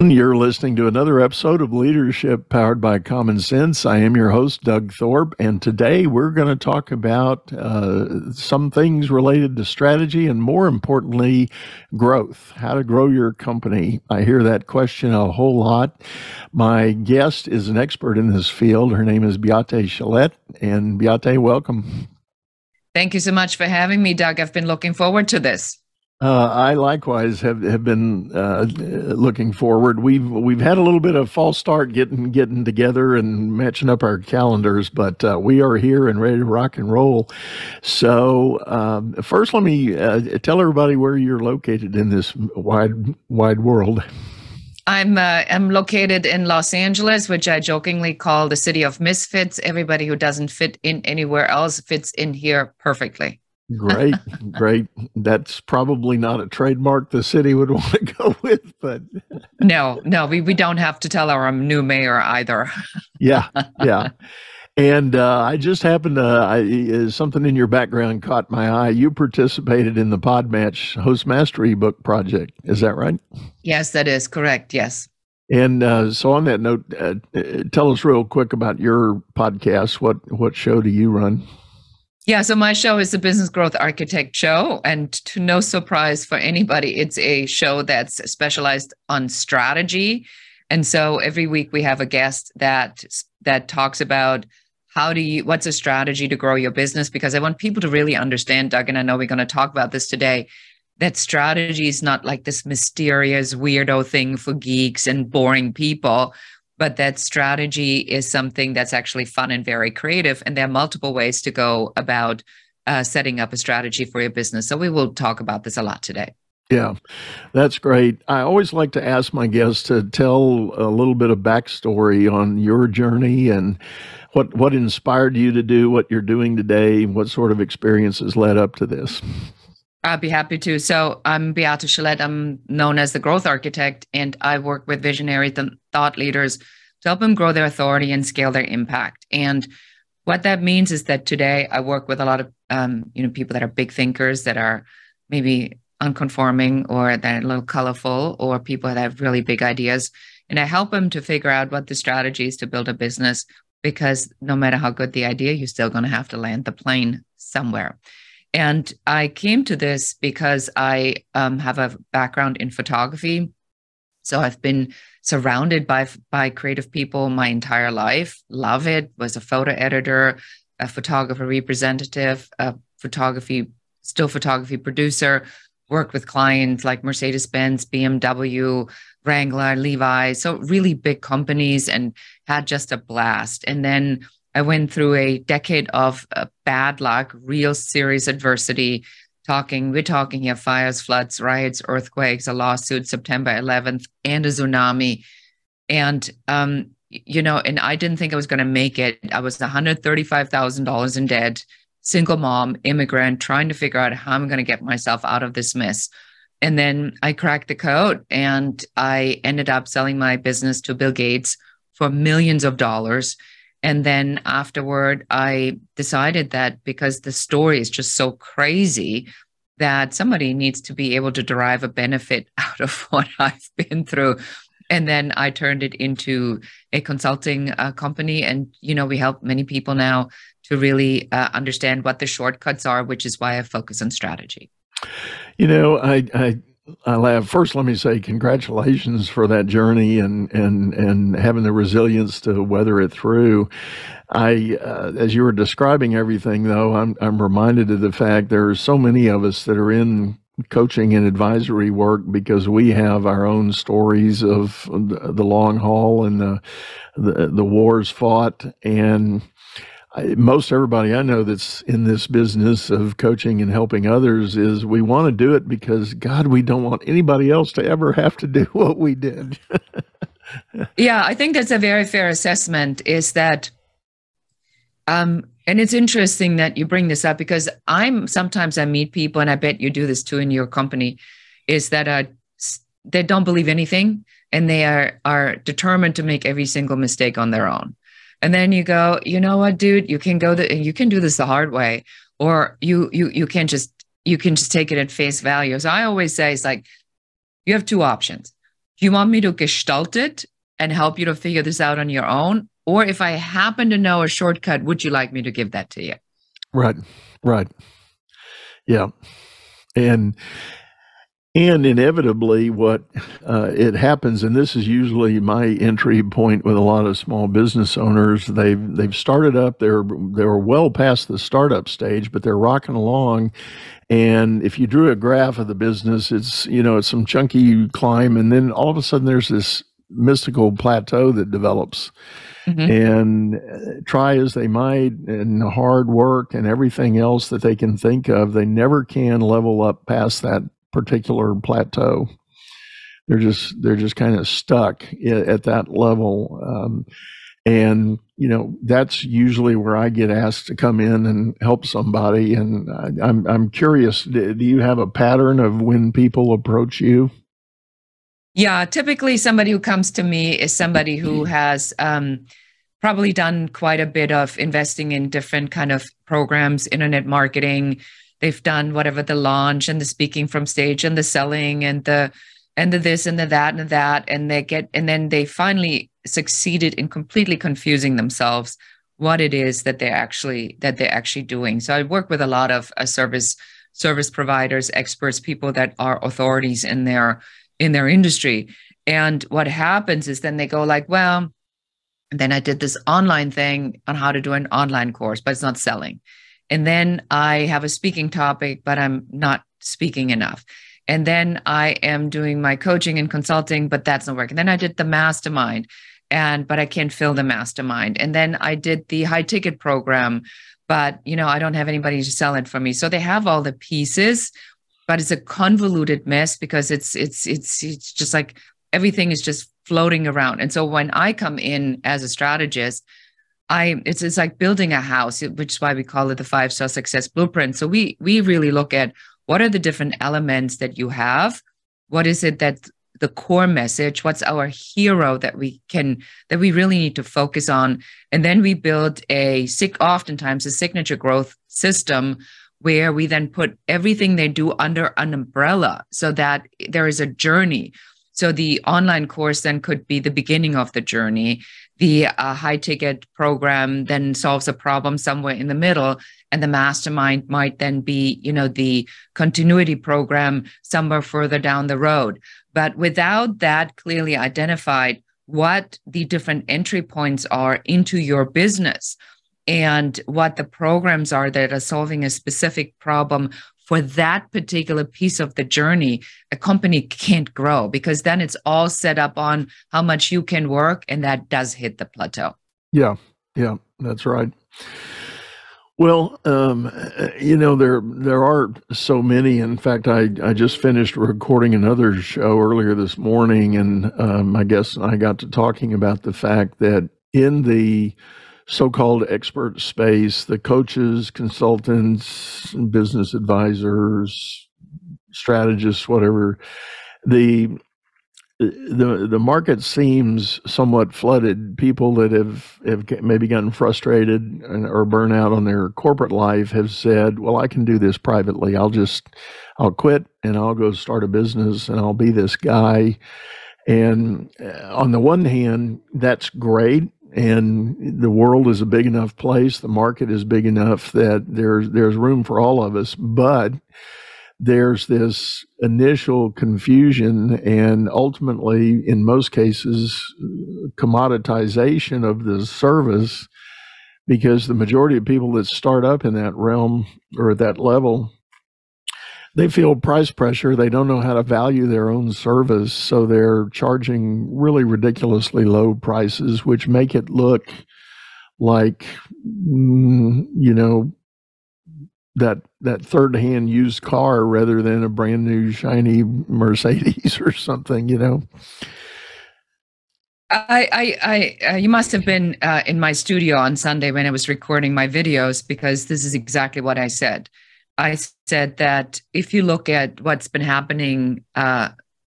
You're listening to another episode of Leadership Powered by Common Sense. I am your host, Doug Thorpe, and today we're going to talk about uh, some things related to strategy and, more importantly, growth. How to grow your company. I hear that question a whole lot. My guest is an expert in this field. Her name is Beate Chelette, and Beate, welcome. Thank you so much for having me, Doug. I've been looking forward to this. Uh, I likewise have have been uh, looking forward. We've we've had a little bit of false start getting getting together and matching up our calendars, but uh, we are here and ready to rock and roll. So um, first, let me uh, tell everybody where you're located in this wide wide world. I'm uh, I'm located in Los Angeles, which I jokingly call the city of misfits. Everybody who doesn't fit in anywhere else fits in here perfectly. Great, great. That's probably not a trademark the city would want to go with, but no, no, we, we don't have to tell our new mayor either. yeah, yeah. And uh, I just happened to, I, uh, something in your background caught my eye. You participated in the Podmatch Host Mastery book project. Is that right? Yes, that is correct. Yes. And uh, so, on that note, uh, uh tell us real quick about your podcast. What what show do you run? Yeah, so my show is the Business Growth Architect Show. And to no surprise for anybody, it's a show that's specialized on strategy. And so every week we have a guest that that talks about how do you what's a strategy to grow your business because i want people to really understand doug and i know we're going to talk about this today that strategy is not like this mysterious weirdo thing for geeks and boring people but that strategy is something that's actually fun and very creative. And there are multiple ways to go about uh, setting up a strategy for your business. So we will talk about this a lot today. Yeah, that's great. I always like to ask my guests to tell a little bit of backstory on your journey and what what inspired you to do what you're doing today. What sort of experiences led up to this? I'd be happy to. So I'm Beate Chelette. I'm known as the growth architect, and I work with visionary th- thought leaders to help them grow their authority and scale their impact. And what that means is that today I work with a lot of um, you know people that are big thinkers that are maybe unconforming or that are a little colorful or people that have really big ideas. And I help them to figure out what the strategy is to build a business because no matter how good the idea, you're still going to have to land the plane somewhere. And I came to this because I um, have a background in photography. So I've been surrounded by by creative people my entire life. Love it. Was a photo editor, a photographer representative, a photography still photography producer. Worked with clients like Mercedes Benz, BMW, Wrangler, Levi. So really big companies, and had just a blast. And then I went through a decade of uh, bad luck, real serious adversity. Talking, we're talking here fires, floods, riots, earthquakes, a lawsuit September 11th, and a tsunami. And, um, you know, and I didn't think I was going to make it. I was $135,000 in debt, single mom, immigrant, trying to figure out how I'm going to get myself out of this mess. And then I cracked the code and I ended up selling my business to Bill Gates for millions of dollars and then afterward, I decided that because the story is just so crazy, that somebody needs to be able to derive a benefit out of what I've been through. And then I turned it into a consulting uh, company. And, you know, we help many people now to really uh, understand what the shortcuts are, which is why I focus on strategy. You know, I, I I laugh. First, let me say congratulations for that journey and and and having the resilience to weather it through. I, uh, as you were describing everything, though, I'm I'm reminded of the fact there are so many of us that are in coaching and advisory work because we have our own stories of the long haul and the the, the wars fought and Most everybody I know that's in this business of coaching and helping others is we want to do it because God, we don't want anybody else to ever have to do what we did. yeah, I think that's a very fair assessment. Is that, um, and it's interesting that you bring this up because I'm sometimes I meet people, and I bet you do this too in your company, is that uh, they don't believe anything and they are are determined to make every single mistake on their own. And then you go, you know what, dude, you can go the you can do this the hard way, or you you you can just you can just take it at face value. So I always say it's like you have two options. Do you want me to gestalt it and help you to figure this out on your own, or if I happen to know a shortcut, would you like me to give that to you? Right, right. Yeah. And and inevitably, what uh, it happens, and this is usually my entry point with a lot of small business owners. They've they've started up. They're they're well past the startup stage, but they're rocking along. And if you drew a graph of the business, it's you know it's some chunky climb, and then all of a sudden there's this mystical plateau that develops. Mm-hmm. And uh, try as they might, and hard work and everything else that they can think of, they never can level up past that particular plateau. They're just they're just kind of stuck at that level, um, and you know that's usually where I get asked to come in and help somebody. And I, I'm I'm curious. Do you have a pattern of when people approach you? Yeah, typically somebody who comes to me is somebody who has um, probably done quite a bit of investing in different kind of programs, internet marketing, they've done whatever the launch and the speaking from stage and the selling and the and the this and the that and that. And they get and then they finally succeeded in completely confusing themselves what it is that they're actually that they're actually doing. So i work with a lot of uh, service service providers experts people that are authorities in their in their industry. And what happens is then they go like well then i did this online thing on how to do an online course but it's not selling and then I have a speaking topic, but I'm not speaking enough. And then I am doing my coaching and consulting, but that's not working. Then I did the mastermind and but I can't fill the mastermind. And then I did the high ticket program, but you know, I don't have anybody to sell it for me. So they have all the pieces, but it's a convoluted mess because it's it's it's it's just like everything is just floating around. And so when I come in as a strategist, I it's it's like building a house, which is why we call it the five star success blueprint. So we we really look at what are the different elements that you have, what is it that the core message, what's our hero that we can that we really need to focus on, and then we build a sick oftentimes a signature growth system where we then put everything they do under an umbrella so that there is a journey. So the online course then could be the beginning of the journey the uh, high ticket program then solves a problem somewhere in the middle and the mastermind might then be you know the continuity program somewhere further down the road. But without that clearly identified what the different entry points are into your business and what the programs are that are solving a specific problem for that particular piece of the journey, a company can't grow because then it's all set up on how much you can work, and that does hit the plateau. Yeah, yeah, that's right. Well, um, you know there there are so many. In fact, I, I just finished recording another show earlier this morning, and um, I guess I got to talking about the fact that in the so-called expert space, the coaches, consultants, business advisors, strategists, whatever, the the the market seems somewhat flooded. People that have have maybe gotten frustrated and, or burnt out on their corporate life have said, "Well, I can do this privately. I'll just I'll quit and I'll go start a business and I'll be this guy." And uh, on the one hand, that's great and the world is a big enough place the market is big enough that there's there's room for all of us but there's this initial confusion and ultimately in most cases commoditization of the service because the majority of people that start up in that realm or at that level they feel price pressure. They don't know how to value their own service. So they're charging really ridiculously low prices, which make it look like, mm, you know, that that third hand used car rather than a brand new shiny Mercedes or something, you know. I, I, I, uh, you must have been uh, in my studio on Sunday when I was recording my videos because this is exactly what I said. I said that if you look at what's been happening uh,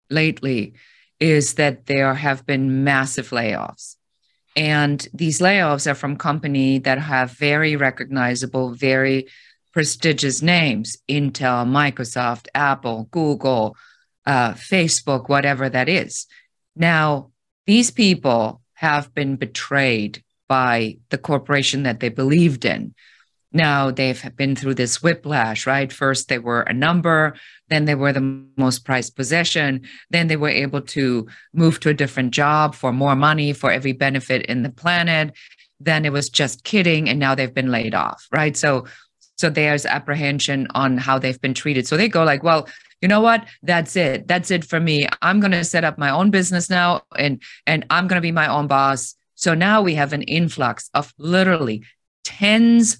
lately, is that there have been massive layoffs. And these layoffs are from companies that have very recognizable, very prestigious names Intel, Microsoft, Apple, Google, uh, Facebook, whatever that is. Now, these people have been betrayed by the corporation that they believed in. Now they've been through this whiplash, right? First, they were a number, then they were the most prized possession, then they were able to move to a different job for more money for every benefit in the planet. Then it was just kidding, and now they've been laid off, right? So, so there's apprehension on how they've been treated. So they go like, well, you know what? That's it. That's it for me. I'm going to set up my own business now, and and I'm going to be my own boss. So now we have an influx of literally tens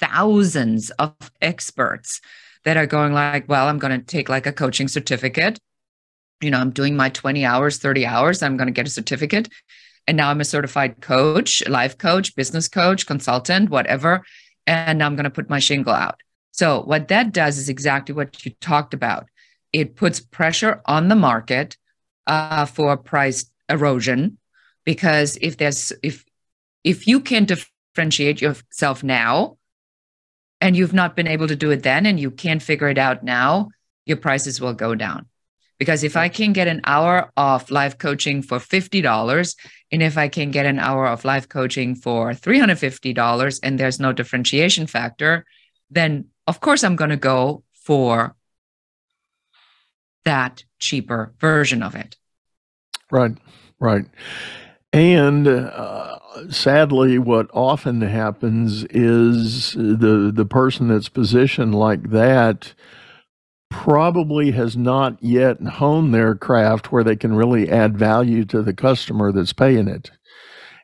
thousands of experts that are going like, well, I'm going to take like a coaching certificate. You know, I'm doing my 20 hours, 30 hours. I'm going to get a certificate. And now I'm a certified coach, life coach, business coach, consultant, whatever. And I'm going to put my shingle out. So, what that does is exactly what you talked about. It puts pressure on the market uh, for price erosion because if there's if if you can differentiate yourself now and you've not been able to do it then and you can't figure it out now, your prices will go down. Because if I can get an hour of life coaching for $50, and if I can get an hour of life coaching for $350 and there's no differentiation factor, then of course I'm going to go for that cheaper version of it. Right, right. And uh, sadly, what often happens is the the person that's positioned like that probably has not yet honed their craft where they can really add value to the customer that's paying it.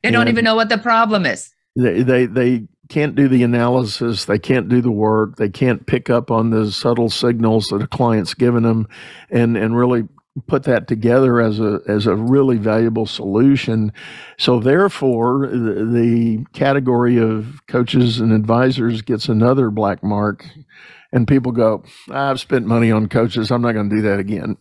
They and don't even know what the problem is. They, they they can't do the analysis. They can't do the work. They can't pick up on the subtle signals that a client's given them, and and really put that together as a as a really valuable solution. So therefore, the, the, category of coaches and advisors gets another black mark, and people go, "I've spent money on coaches. I'm not going to do that again."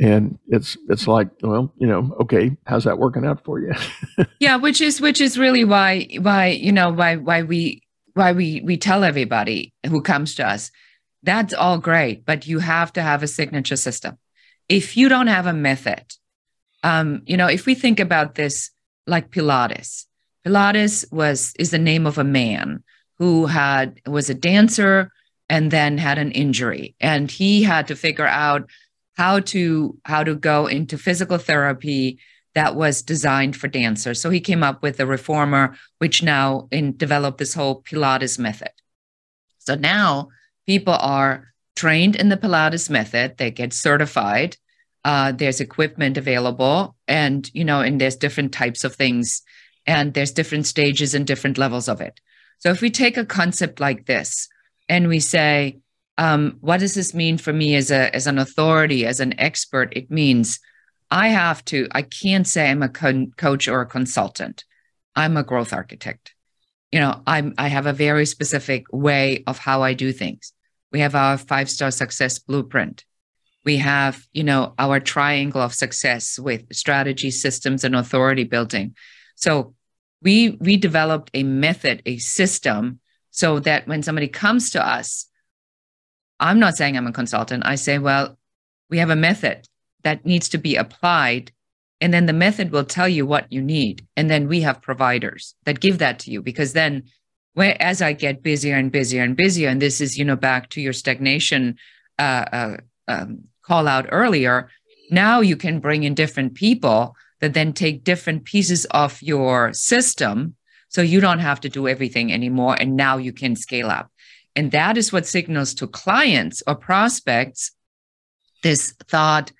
And it's it's like, well, you know, okay, how's that working out for you? yeah, which is which is really why why you know why why we why we we tell everybody who comes to us that's all great, but you have to have a signature system if you don't have a method, um, you know, if we think about this like Pilates, Pilates was is the name of a man who had was a dancer and then had an injury, and he had to figure out how to how to go into physical therapy that was designed for dancers. So he came up with a reformer, which now in, developed this whole Pilates method. So now people are trained in the Pilates method, they get certified. Uh, there's equipment available, and you know, and there's different types of things, and there's different stages and different levels of it. So if we take a concept like this and we say, um, what does this mean for me as a as an authority, as an expert? It means I have to. I can't say I'm a con- coach or a consultant. I'm a growth architect. You know, I'm I have a very specific way of how I do things. We have our five star success blueprint. We have, you know, our triangle of success with strategy, systems, and authority building. So we we developed a method, a system, so that when somebody comes to us, I'm not saying I'm a consultant. I say, well, we have a method that needs to be applied and then the method will tell you what you need and then we have providers that give that to you because then as I get busier and busier and busier, and this is you know back to your stagnation uh, uh, um, call out earlier. Now you can bring in different people that then take different pieces of your system, so you don't have to do everything anymore, and now you can scale up. And that is what signals to clients or prospects this thought.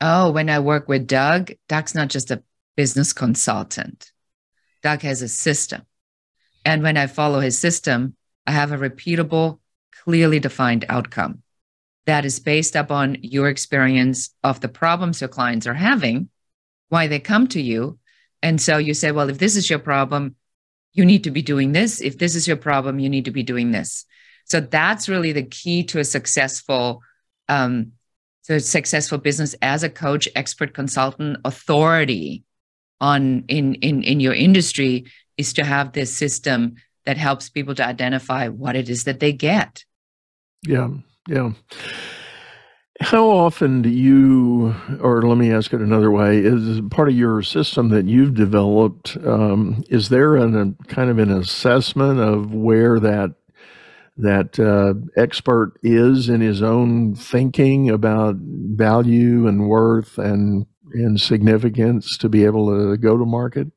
Oh, when I work with Doug, Doug's not just a business consultant. Doug has a system. And when I follow his system, I have a repeatable, clearly defined outcome that is based upon your experience of the problems your clients are having, why they come to you. And so you say, well, if this is your problem, you need to be doing this. If this is your problem, you need to be doing this. So that's really the key to a successful um, to successful business as a coach, expert consultant, authority on in in in your industry is to have this system that helps people to identify what it is that they get. Yeah, yeah. How often do you, or let me ask it another way, is part of your system that you've developed, um, is there an, a kind of an assessment of where that that uh, expert is in his own thinking about value and worth and and significance to be able to go to market?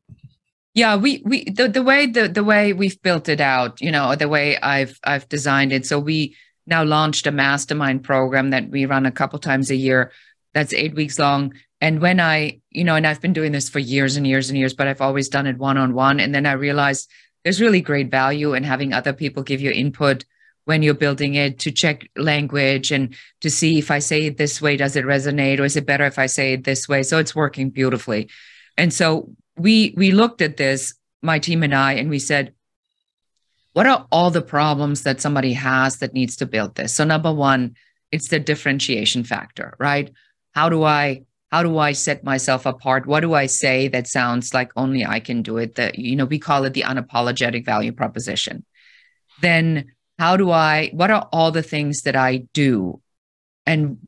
Yeah, we we the, the way the the way we've built it out, you know, the way I've I've designed it. So we now launched a mastermind program that we run a couple times a year. That's eight weeks long. And when I, you know, and I've been doing this for years and years and years, but I've always done it one on one. And then I realized there's really great value in having other people give you input when you're building it to check language and to see if I say it this way, does it resonate, or is it better if I say it this way? So it's working beautifully. And so we we looked at this, my team and I, and we said, what are all the problems that somebody has that needs to build this? So number one, it's the differentiation factor, right? How do I how do I set myself apart? What do I say that sounds like only I can do it? That you know, we call it the unapologetic value proposition. Then how do I what are all the things that I do? And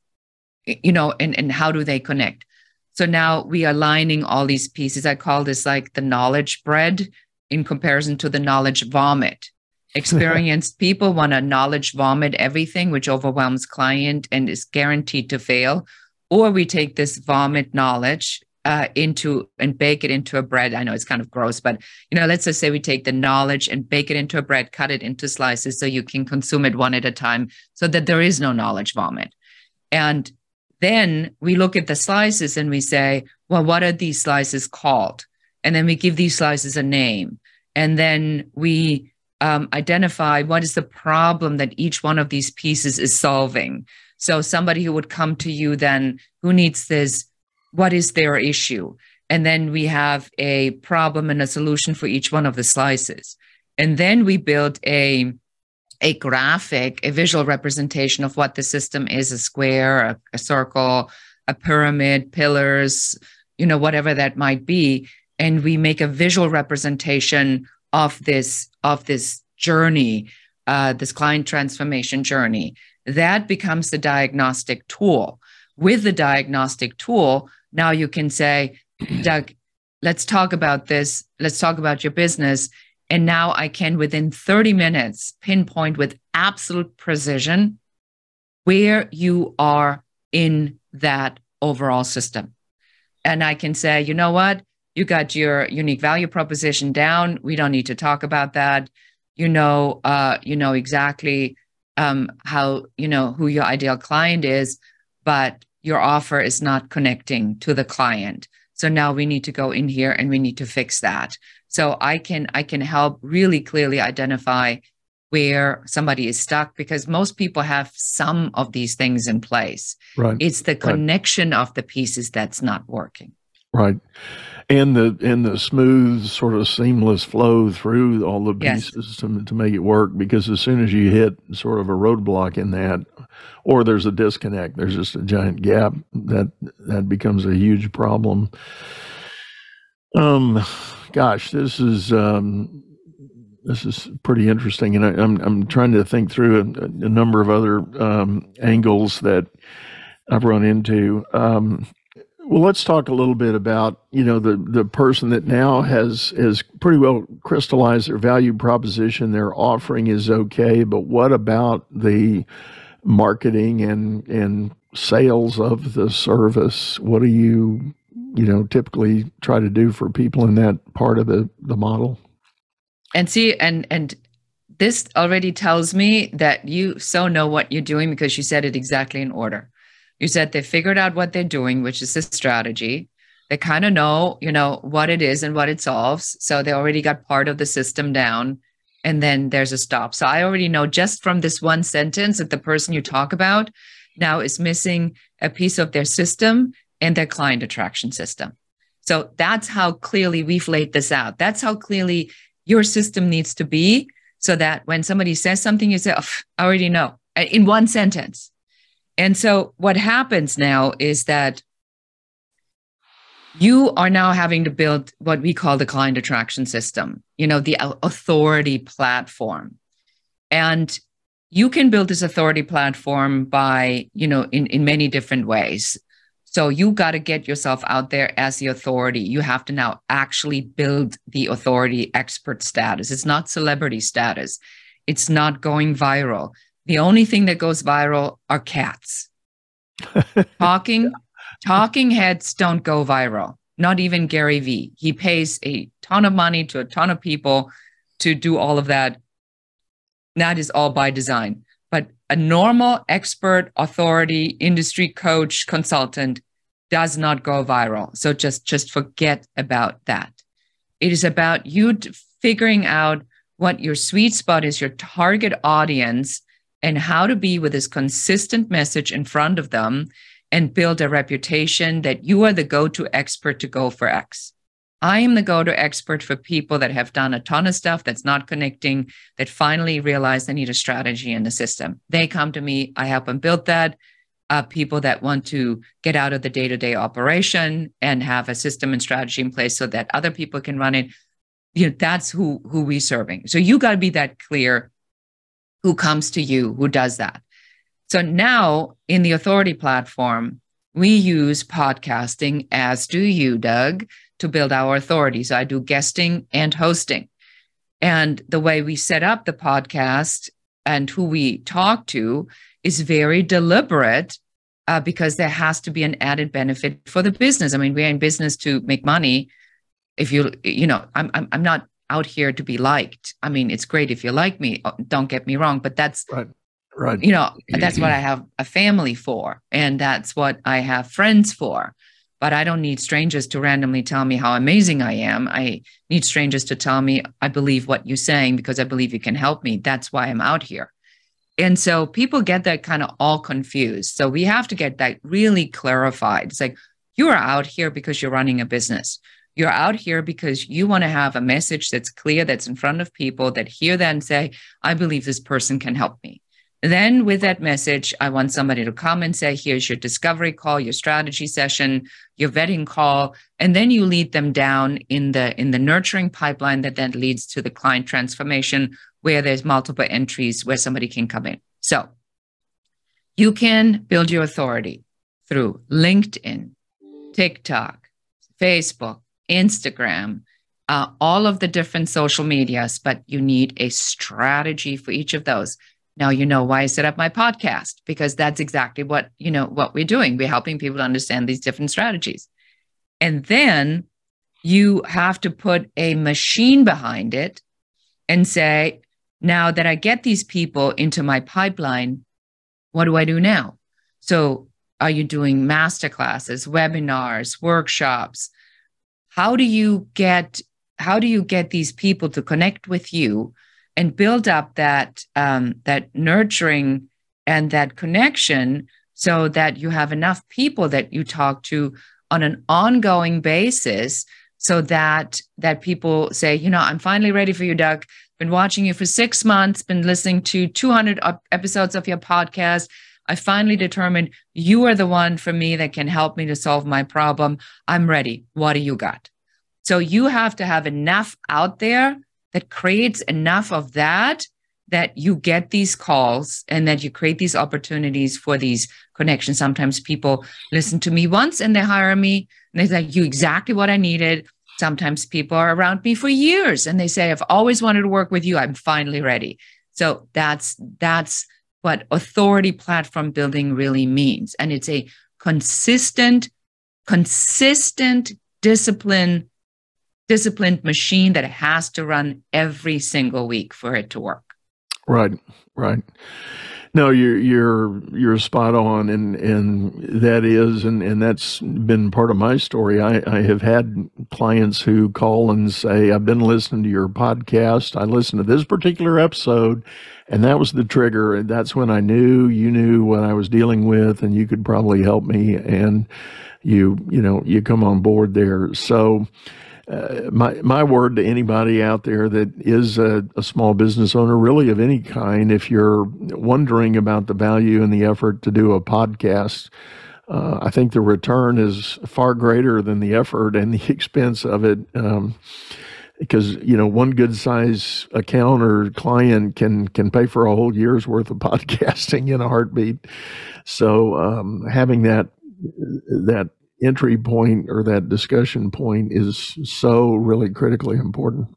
you know, and, and how do they connect? So now we are aligning all these pieces. I call this like the knowledge bread in comparison to the knowledge vomit. Experienced people want to knowledge vomit everything, which overwhelms client and is guaranteed to fail. Or we take this vomit knowledge uh, into and bake it into a bread. I know it's kind of gross, but you know, let's just say we take the knowledge and bake it into a bread, cut it into slices so you can consume it one at a time, so that there is no knowledge vomit. And then we look at the slices and we say, well, what are these slices called? And then we give these slices a name. And then we um, identify what is the problem that each one of these pieces is solving. So somebody who would come to you then who needs this, what is their issue? And then we have a problem and a solution for each one of the slices. And then we build a a graphic, a visual representation of what the system is a square, a, a circle, a pyramid, pillars, you know, whatever that might be. And we make a visual representation of this of this journey, uh, this client transformation journey. That becomes the diagnostic tool. With the diagnostic tool, now you can say, Doug, let's talk about this. Let's talk about your business. And now I can, within 30 minutes, pinpoint with absolute precision where you are in that overall system. And I can say, you know what? you got your unique value proposition down. We don't need to talk about that. You know, uh, you know exactly um, how you know who your ideal client is, but your offer is not connecting to the client. So now we need to go in here and we need to fix that. So I can I can help really clearly identify where somebody is stuck because most people have some of these things in place. Right. It's the connection right. of the pieces that's not working. Right and the and the smooth sort of seamless flow through all the pieces yes. to, to make it work because as soon as you hit sort of a roadblock in that or there's a disconnect there's just a giant gap that that becomes a huge problem um gosh this is um this is pretty interesting and I, am I'm, I'm trying to think through a, a number of other um, angles that I've run into um, well, let's talk a little bit about you know the the person that now has has pretty well crystallized their value proposition. Their offering is okay, but what about the marketing and and sales of the service? What do you you know typically try to do for people in that part of the the model? And see, and and this already tells me that you so know what you're doing because you said it exactly in order you said they figured out what they're doing, which is the strategy. They kind of know, you know, what it is and what it solves. So they already got part of the system down. And then there's a stop. So I already know just from this one sentence that the person you talk about now is missing a piece of their system and their client attraction system. So that's how clearly we've laid this out. That's how clearly your system needs to be so that when somebody says something, you say, oh, I already know uh, in one sentence. And so what happens now is that you are now having to build what we call the client attraction system, you know, the authority platform. And you can build this authority platform by, you know, in, in many different ways. So you got to get yourself out there as the authority. You have to now actually build the authority expert status. It's not celebrity status. It's not going viral. The only thing that goes viral are cats. talking talking heads don't go viral. Not even Gary Vee. He pays a ton of money to a ton of people to do all of that. That is all by design. A normal expert, authority, industry coach, consultant does not go viral. So just just forget about that. It is about you figuring out what your sweet spot is, your target audience, and how to be with this consistent message in front of them and build a reputation that you are the go to expert to go for X. I am the go to expert for people that have done a ton of stuff that's not connecting, that finally realize they need a strategy in the system. They come to me, I help them build that. Uh, people that want to get out of the day to day operation and have a system and strategy in place so that other people can run it. You know, that's who who we serving. So you got to be that clear who comes to you, who does that. So now in the authority platform, we use podcasting, as do you, Doug, to build our authority. So I do guesting and hosting. And the way we set up the podcast and who we talk to is very deliberate uh, because there has to be an added benefit for the business. I mean, we're in business to make money. If you, you know, I'm, I'm, I'm not out here to be liked. I mean, it's great if you like me. Uh, don't get me wrong, but that's right. Right. You know, that's what I have a family for, and that's what I have friends for. But I don't need strangers to randomly tell me how amazing I am. I need strangers to tell me I believe what you're saying because I believe you can help me. That's why I'm out here. And so people get that kind of all confused. So we have to get that really clarified. It's like you are out here because you're running a business. You're out here because you want to have a message that's clear, that's in front of people that hear that and say, I believe this person can help me. Then, with that message, I want somebody to come and say, here's your discovery call, your strategy session, your vetting call, and then you lead them down in the in the nurturing pipeline that then leads to the client transformation, where there's multiple entries where somebody can come in. So you can build your authority through LinkedIn, TikTok, Facebook, Instagram, uh, all of the different social medias, but you need a strategy for each of those. Now you know why I set up my podcast because that's exactly what you know what we're doing. We're helping people understand these different strategies. And then you have to put a machine behind it and say, now that I get these people into my pipeline, what do I do now? So are you doing master classes, webinars, workshops, how do you get how do you get these people to connect with you and build up that um, that nurturing and that connection so that you have enough people that you talk to on an ongoing basis so that that people say you know i'm finally ready for you doug been watching you for six months been listening to 200 episodes of your podcast I finally determined you are the one for me that can help me to solve my problem. I'm ready. What do you got? So you have to have enough out there that creates enough of that that you get these calls and that you create these opportunities for these connections. Sometimes people listen to me once and they hire me and they say, You exactly what I needed. Sometimes people are around me for years and they say, I've always wanted to work with you. I'm finally ready. So that's that's what authority platform building really means. And it's a consistent, consistent discipline, disciplined machine that has to run every single week for it to work. Right, right. No, you're you're you're spot on, and and that is, and and that's been part of my story. I I have had clients who call and say, "I've been listening to your podcast. I listened to this particular episode, and that was the trigger. And that's when I knew you knew what I was dealing with, and you could probably help me. And you you know you come on board there. So." Uh, my my word to anybody out there that is a, a, small business owner, really of any kind, if you're wondering about the value and the effort to do a podcast, uh, I think the return is far greater than the effort and the expense of it. Um, because you know one good size account or client can can pay for a whole year's worth of podcasting in a heartbeat. So um, having that that entry point or that discussion point is so really critically important.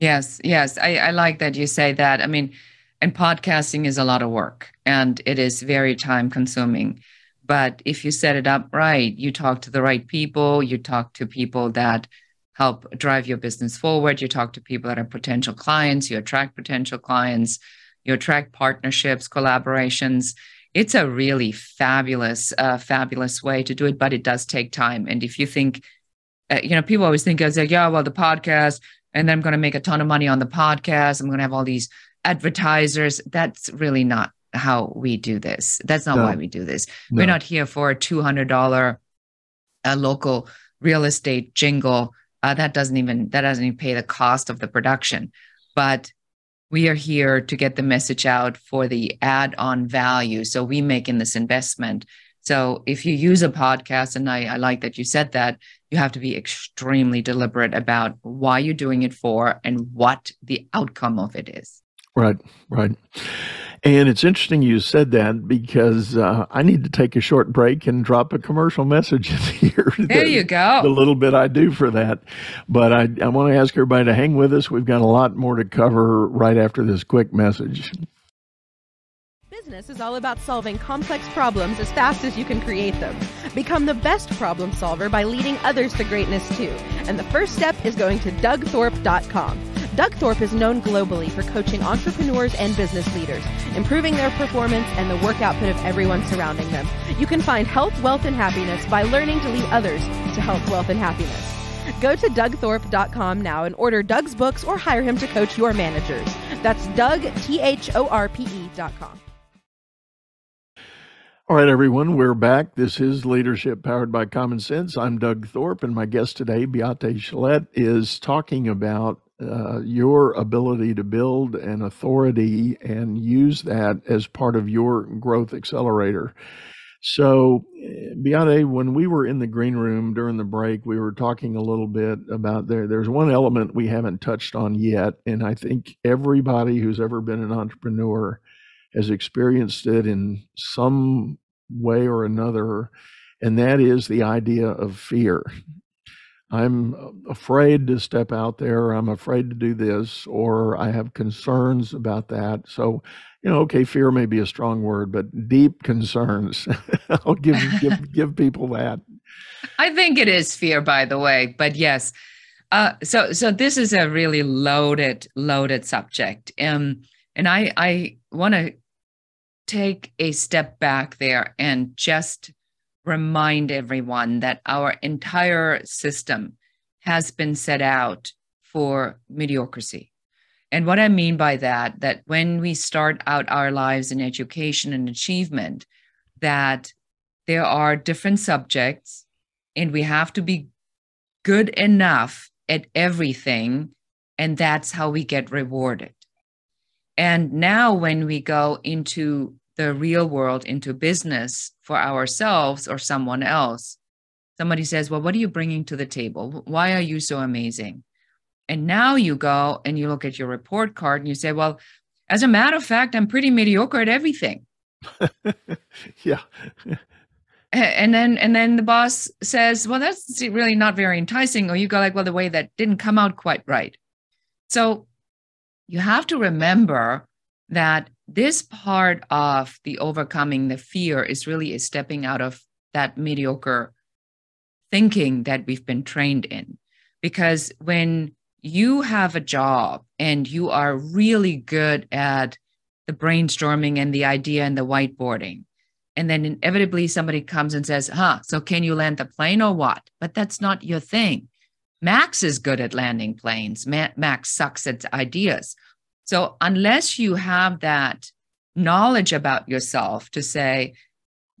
Yes, yes. I, I like that you say that. I mean, and podcasting is a lot of work and it is very time consuming. But if you set it up right, you talk to the right people, you talk to people that help drive your business forward, you talk to people that are potential clients, you attract potential clients, you attract partnerships, collaborations it's a really fabulous, uh, fabulous way to do it, but it does take time. And if you think, uh, you know, people always think, I was like, yeah, well, the podcast, and then I'm going to make a ton of money on the podcast. I'm going to have all these advertisers. That's really not how we do this. That's not no. why we do this. No. We're not here for a $200 uh, local real estate jingle. Uh, that doesn't even that doesn't even pay the cost of the production. But we are here to get the message out for the add on value. So we make in this investment. So if you use a podcast, and I, I, like that you said that, you have to be extremely deliberate about why you're doing it for and what the outcome of it is. Right, right. And it's interesting you said that because uh, I need to take a short break and drop a commercial message in here. There you go. The little bit I do for that. But I, I want to ask everybody to hang with us. We've got a lot more to cover right after this quick message. Business is all about solving complex problems as fast as you can create them. Become the best problem solver by leading others to greatness too. And the first step is going to dougthorpe.com. Doug Thorpe is known globally for coaching entrepreneurs and business leaders, improving their performance and the work output of everyone surrounding them. You can find health, wealth, and happiness by learning to lead others to health, wealth, and happiness. Go to dougthorpe.com now and order Doug's books or hire him to coach your managers. That's Doug, T H O R P E.com. All right, everyone, we're back. This is Leadership Powered by Common Sense. I'm Doug Thorpe, and my guest today, Beate Chelette, is talking about uh, your ability to build an authority and use that as part of your growth accelerator. So, Beate, when we were in the green room during the break, we were talking a little bit about there. There's one element we haven't touched on yet, and I think everybody who's ever been an entrepreneur has experienced it in some way or another, and that is the idea of fear. I'm afraid to step out there, I'm afraid to do this, or I have concerns about that. So, you know, okay, fear may be a strong word, but deep concerns. I'll give give give people that. I think it is fear, by the way, but yes. Uh, so so this is a really loaded loaded subject, um, and I I want to take a step back there and just remind everyone that our entire system has been set out for mediocrity. And what I mean by that, that when we start out our lives in education and achievement, that there are different subjects and we have to be good enough at everything. And that's how we get rewarded. And now, when we go into the real world into business for ourselves or someone else, somebody says, Well, what are you bringing to the table? Why are you so amazing? And now you go and you look at your report card and you say, Well, as a matter of fact, I'm pretty mediocre at everything. yeah. and then and then the boss says, Well, that's really not very enticing. Or you go like, Well, the way that didn't come out quite right. So you have to remember that this part of the overcoming the fear is really a stepping out of that mediocre thinking that we've been trained in. Because when you have a job and you are really good at the brainstorming and the idea and the whiteboarding, and then inevitably somebody comes and says, huh, so can you land the plane or what? But that's not your thing. Max is good at landing planes. Max sucks at ideas. So unless you have that knowledge about yourself to say,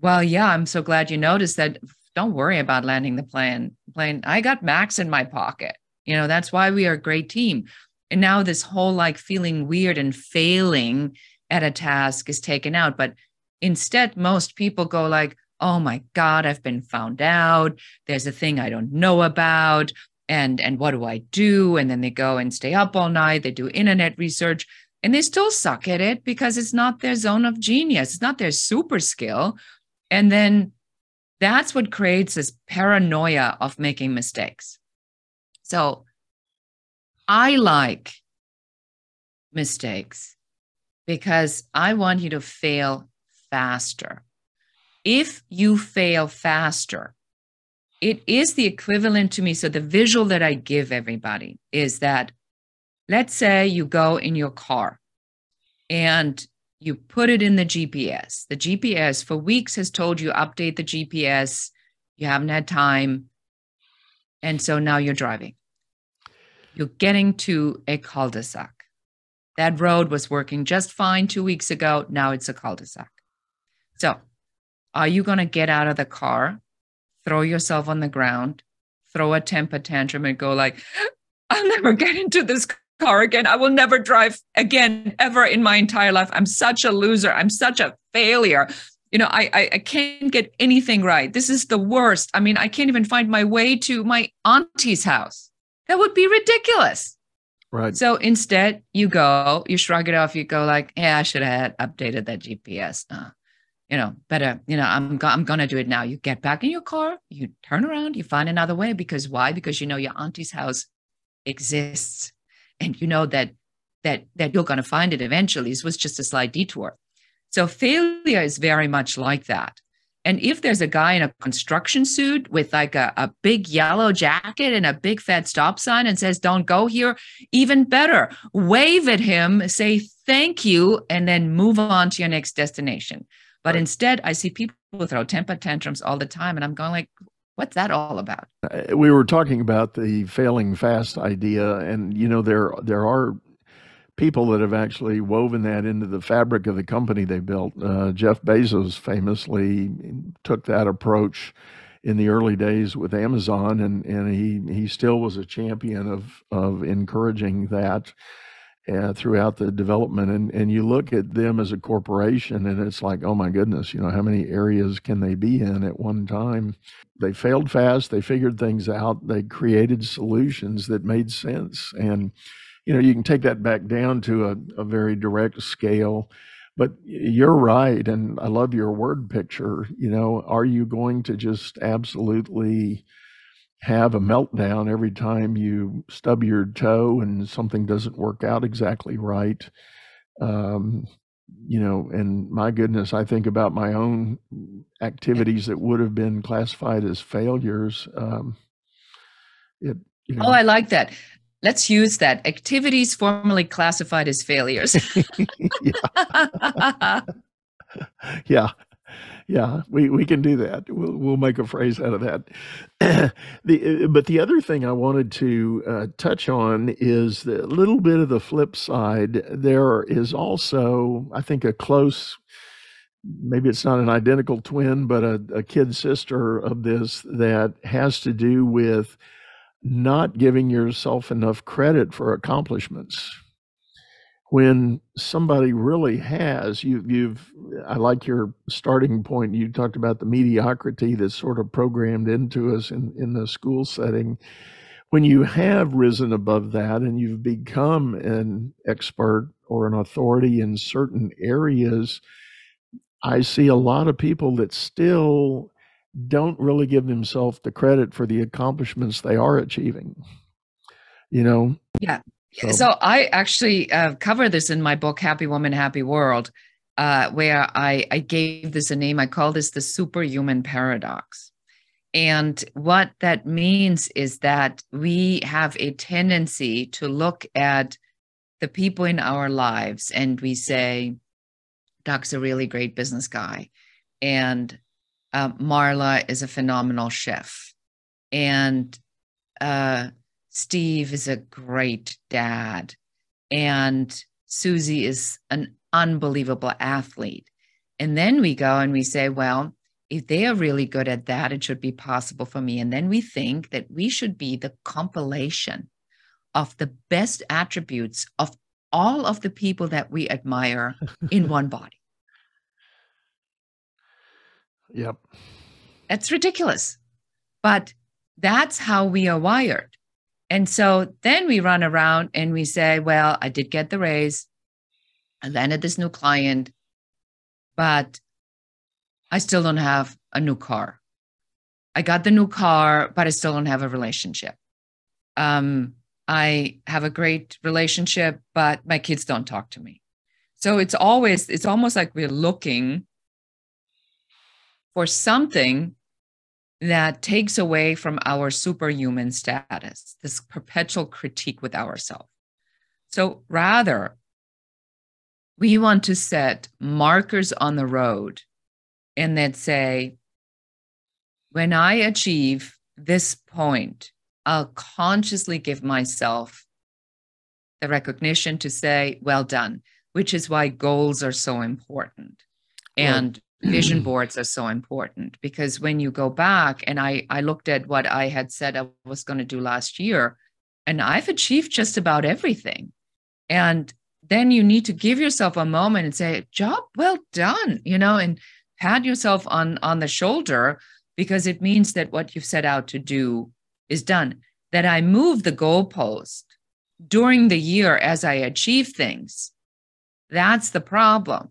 well, yeah, I'm so glad you noticed that. Don't worry about landing the plane. complain. I got Max in my pocket. You know, that's why we are a great team. And now this whole like feeling weird and failing at a task is taken out. But instead, most people go like, oh my God, I've been found out. There's a thing I don't know about. And, and what do I do? And then they go and stay up all night. They do internet research and they still suck at it because it's not their zone of genius. It's not their super skill. And then that's what creates this paranoia of making mistakes. So I like mistakes because I want you to fail faster. If you fail faster, it is the equivalent to me. So, the visual that I give everybody is that let's say you go in your car and you put it in the GPS. The GPS for weeks has told you update the GPS. You haven't had time. And so now you're driving. You're getting to a cul de sac. That road was working just fine two weeks ago. Now it's a cul de sac. So, are you going to get out of the car, throw yourself on the ground, throw a temper tantrum, and go like, I'll never get into this car again. I will never drive again ever in my entire life. I'm such a loser. I'm such a failure. You know, I, I, I can't get anything right. This is the worst. I mean, I can't even find my way to my auntie's house. That would be ridiculous. Right. So instead, you go, you shrug it off. You go like, "Yeah, I should have updated that GPS." Uh, you know, better. You know, I'm go- I'm gonna do it now. You get back in your car, you turn around, you find another way because why? Because you know your auntie's house exists and you know that that that you're going to find it eventually. This was just a slight detour. So failure is very much like that. And if there's a guy in a construction suit with like a, a big yellow jacket and a big fat stop sign and says, don't go here, even better, wave at him, say thank you, and then move on to your next destination. But instead, I see people throw temper tantrums all the time. And I'm going like, What's that all about? Uh, we were talking about the failing fast idea, and you know there there are people that have actually woven that into the fabric of the company they built. Uh, Jeff Bezos famously took that approach in the early days with Amazon, and and he he still was a champion of of encouraging that uh, throughout the development. And, and you look at them as a corporation, and it's like, oh my goodness, you know, how many areas can they be in at one time? They failed fast, they figured things out, they created solutions that made sense. And, you know, you can take that back down to a, a very direct scale. But you're right. And I love your word picture. You know, are you going to just absolutely have a meltdown every time you stub your toe and something doesn't work out exactly right. Um, you know, and my goodness, I think about my own activities that would have been classified as failures. Um, it, you know, oh, I like that. Let's use that. Activities formerly classified as failures. yeah. yeah yeah, we, we can do that. We'll, we'll make a phrase out of that. the, uh, but the other thing I wanted to uh, touch on is a little bit of the flip side. There is also, I think, a close, maybe it's not an identical twin, but a, a kid sister of this that has to do with not giving yourself enough credit for accomplishments when somebody really has you you've I like your starting point. You talked about the mediocrity that's sort of programmed into us in in the school setting. When you have risen above that and you've become an expert or an authority in certain areas I see a lot of people that still don't really give themselves the credit for the accomplishments they are achieving you know? Yeah so, so I actually uh, cover this in my book, Happy Woman, Happy World, uh, where I, I gave this a name. I call this the superhuman paradox. And what that means is that we have a tendency to look at the people in our lives and we say, Doc's a really great business guy. And uh, Marla is a phenomenal chef. And uh, Steve is a great dad, and Susie is an unbelievable athlete. And then we go and we say, well, if they are really good at that, it should be possible for me. And then we think that we should be the compilation of the best attributes of all of the people that we admire in one body. Yep. That's ridiculous. But that's how we are wired. And so then we run around and we say, well, I did get the raise. I landed this new client, but I still don't have a new car. I got the new car, but I still don't have a relationship. Um, I have a great relationship, but my kids don't talk to me. So it's always, it's almost like we're looking for something that takes away from our superhuman status, this perpetual critique with ourselves. So rather, we want to set markers on the road and that say, when I achieve this point, I'll consciously give myself the recognition to say, well done, which is why goals are so important. And vision mm-hmm. boards are so important because when you go back and I, I looked at what I had said I was going to do last year, and I've achieved just about everything. And then you need to give yourself a moment and say, job well done, you know, and pat yourself on on the shoulder because it means that what you've set out to do is done. That I move the goalpost during the year as I achieve things. That's the problem.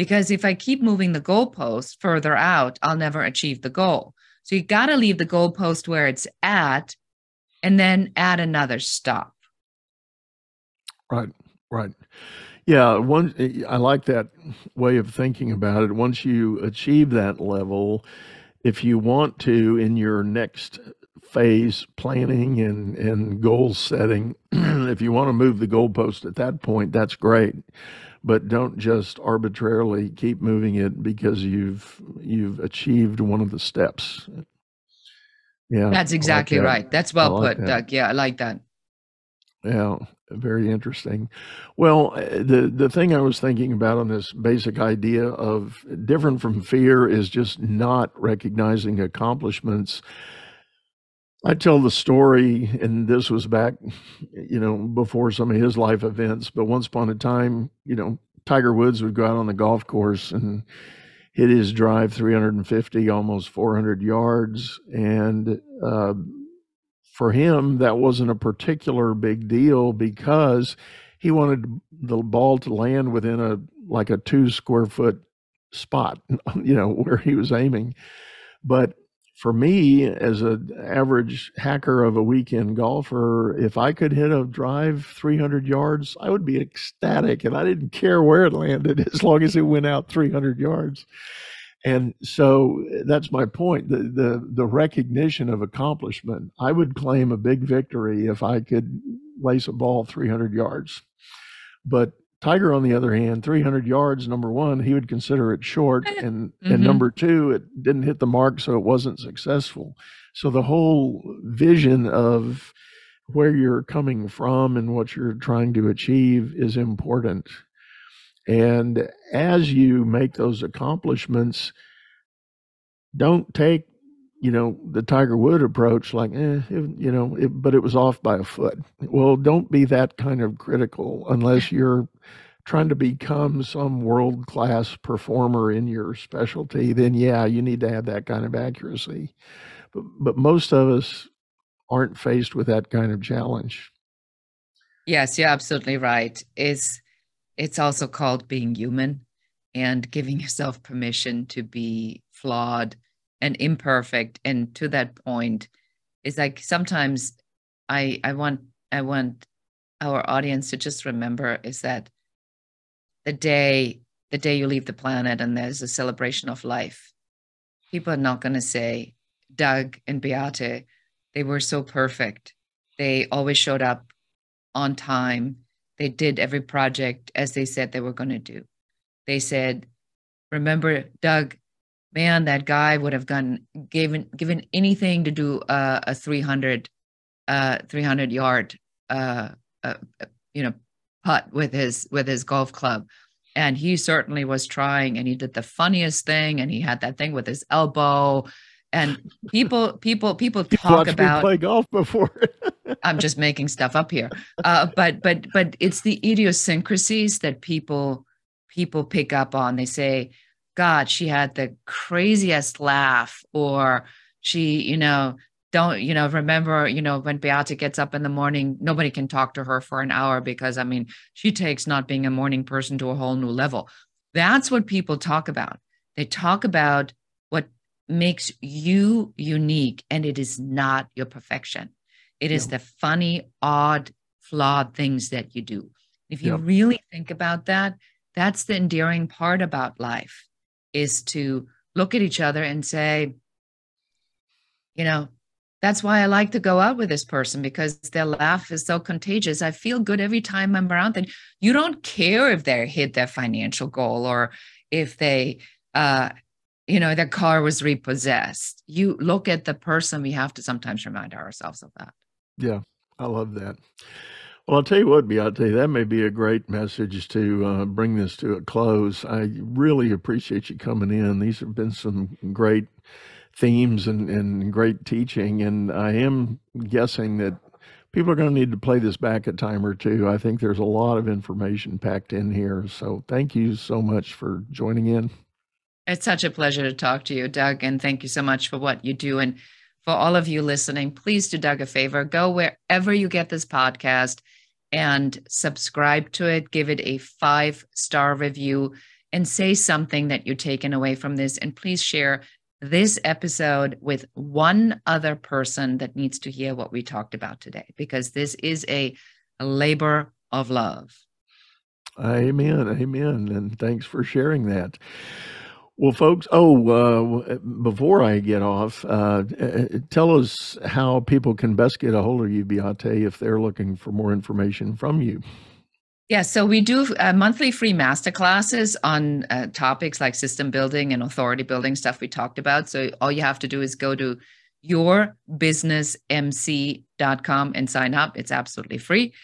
Because if I keep moving the goalpost further out, I'll never achieve the goal. So you got to leave the goalpost where it's at and then add another stop. Right, right. Yeah, one I like that way of thinking about it. Once you achieve that level, if you want to in your next phase planning and and goal setting, if you want to move the goalpost at that point, that's great. But don't just arbitrarily keep moving it because you've you've achieved one of the steps. Yeah. That's exactly like that. right. That's well like put, that. Doug. Yeah, I like that. Yeah, very interesting. Well, uh, the the thing I was thinking about on this basic idea of different from fear is just not recognizing accomplishments. I tell the story, and this was back, you know, before some of his life events. But once upon a time, you know, Tiger Woods would go out on the golf course and hit his drive 350, almost 400 yards, and uh, for him, that wasn't a particular big deal because he wanted the ball to land within a like a two square foot spot, you know, where he was aiming. But for me, as an average hacker of a weekend golfer, if I could hit a drive 300 yards, I would be ecstatic, and I didn't care where it landed as long as it went out 300 yards. And so that's my point. The, the, the recognition of accomplishment. I would claim a big victory if I could lace a ball 300 yards. But Tiger, on the other hand, 300 yards, number one, he would consider it short. And, mm-hmm. and number two, it didn't hit the mark, so it wasn't successful. So the whole vision of where you're coming from and what you're trying to achieve is important. And as you make those accomplishments, don't take, you know, the Tiger Wood approach like, eh, it, you know, it, but it was off by a foot. Well, don't be that kind of critical unless you're trying to become some world class performer in your specialty. Then, yeah, you need to have that kind of accuracy. But, but most of us aren't faced with that kind of challenge. Yes, you're absolutely right. It's it's also called being human and giving yourself permission to be flawed and imperfect. And to that point, it's like sometimes I I want I want our audience to just remember is that the day the day you leave the planet and there's a celebration of life, people are not going to say, Doug and Beate, they were so perfect. They always showed up on time. They did every project as they said they were going to do. They said, "Remember, Doug, man, that guy would have gone given given anything to do uh, a 300 uh, 300 yard uh, uh, you know putt with his with his golf club." And he certainly was trying, and he did the funniest thing, and he had that thing with his elbow. And people, people, people talk about play golf before. I'm just making stuff up here, uh, but but but it's the idiosyncrasies that people people pick up on. They say, "God, she had the craziest laugh," or she, you know, don't you know remember you know when Beate gets up in the morning nobody can talk to her for an hour because i mean she takes not being a morning person to a whole new level. That's what people talk about. They talk about what makes you unique and it is not your perfection. It is the funny odd flawed things that you do. If you really think about that that's the endearing part about life is to look at each other and say you know that's why I like to go out with this person because their laugh is so contagious. I feel good every time I'm around them. You don't care if they hit their financial goal or if they, uh, you know, their car was repossessed. You look at the person. We have to sometimes remind ourselves of that. Yeah, I love that. Well, I'll tell you what, Beate, that may be a great message to uh, bring this to a close. I really appreciate you coming in. These have been some great themes and, and great teaching. And I am guessing that people are going to need to play this back a time or two. I think there's a lot of information packed in here. So thank you so much for joining in. It's such a pleasure to talk to you, Doug. And thank you so much for what you do. And for all of you listening, please do Doug a favor. Go wherever you get this podcast and subscribe to it. Give it a five star review and say something that you're taking away from this. And please share this episode with one other person that needs to hear what we talked about today, because this is a, a labor of love. Amen. Amen. And thanks for sharing that. Well, folks, oh, uh, before I get off, uh, uh, tell us how people can best get a hold of you, Beate, if they're looking for more information from you. Yeah, so we do uh, monthly free master classes on uh, topics like system building and authority building stuff we talked about. So all you have to do is go to yourbusinessmc.com and sign up. It's absolutely free.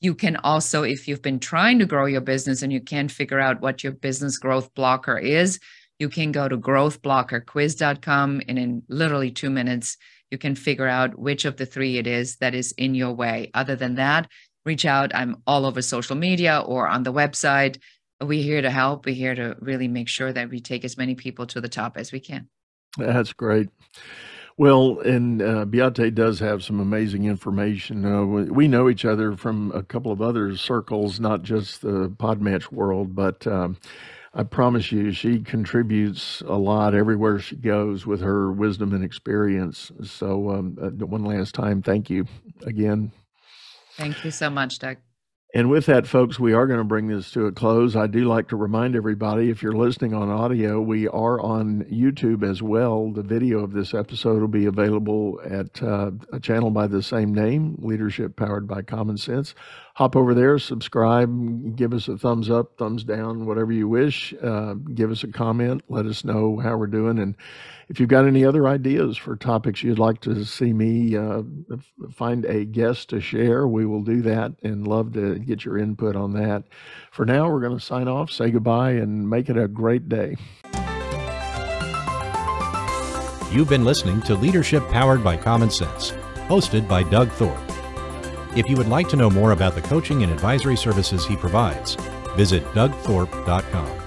You can also, if you've been trying to grow your business and you can't figure out what your business growth blocker is, you can go to growthblockerquiz.com and in literally two minutes, you can figure out which of the three it is that is in your way. Other than that, reach out. I'm all over social media or on the website. We're here to help. We're here to really make sure that we take as many people to the top as we can. That's great. Well, and uh, Beate does have some amazing information. Uh, we know each other from a couple of other circles, not just the Podmatch world, but um, I promise you, she contributes a lot everywhere she goes with her wisdom and experience. So, um, uh, one last time, thank you again. Thank you so much, Doug. And with that, folks, we are going to bring this to a close. I do like to remind everybody if you're listening on audio, we are on YouTube as well. The video of this episode will be available at uh, a channel by the same name, Leadership Powered by Common Sense. Hop over there, subscribe, give us a thumbs up, thumbs down, whatever you wish. Uh, give us a comment, let us know how we're doing. And if you've got any other ideas for topics you'd like to see me uh, find a guest to share, we will do that and love to get your input on that. For now, we're going to sign off, say goodbye, and make it a great day. You've been listening to Leadership Powered by Common Sense, hosted by Doug Thorpe. If you would like to know more about the coaching and advisory services he provides, visit dougthorpe.com.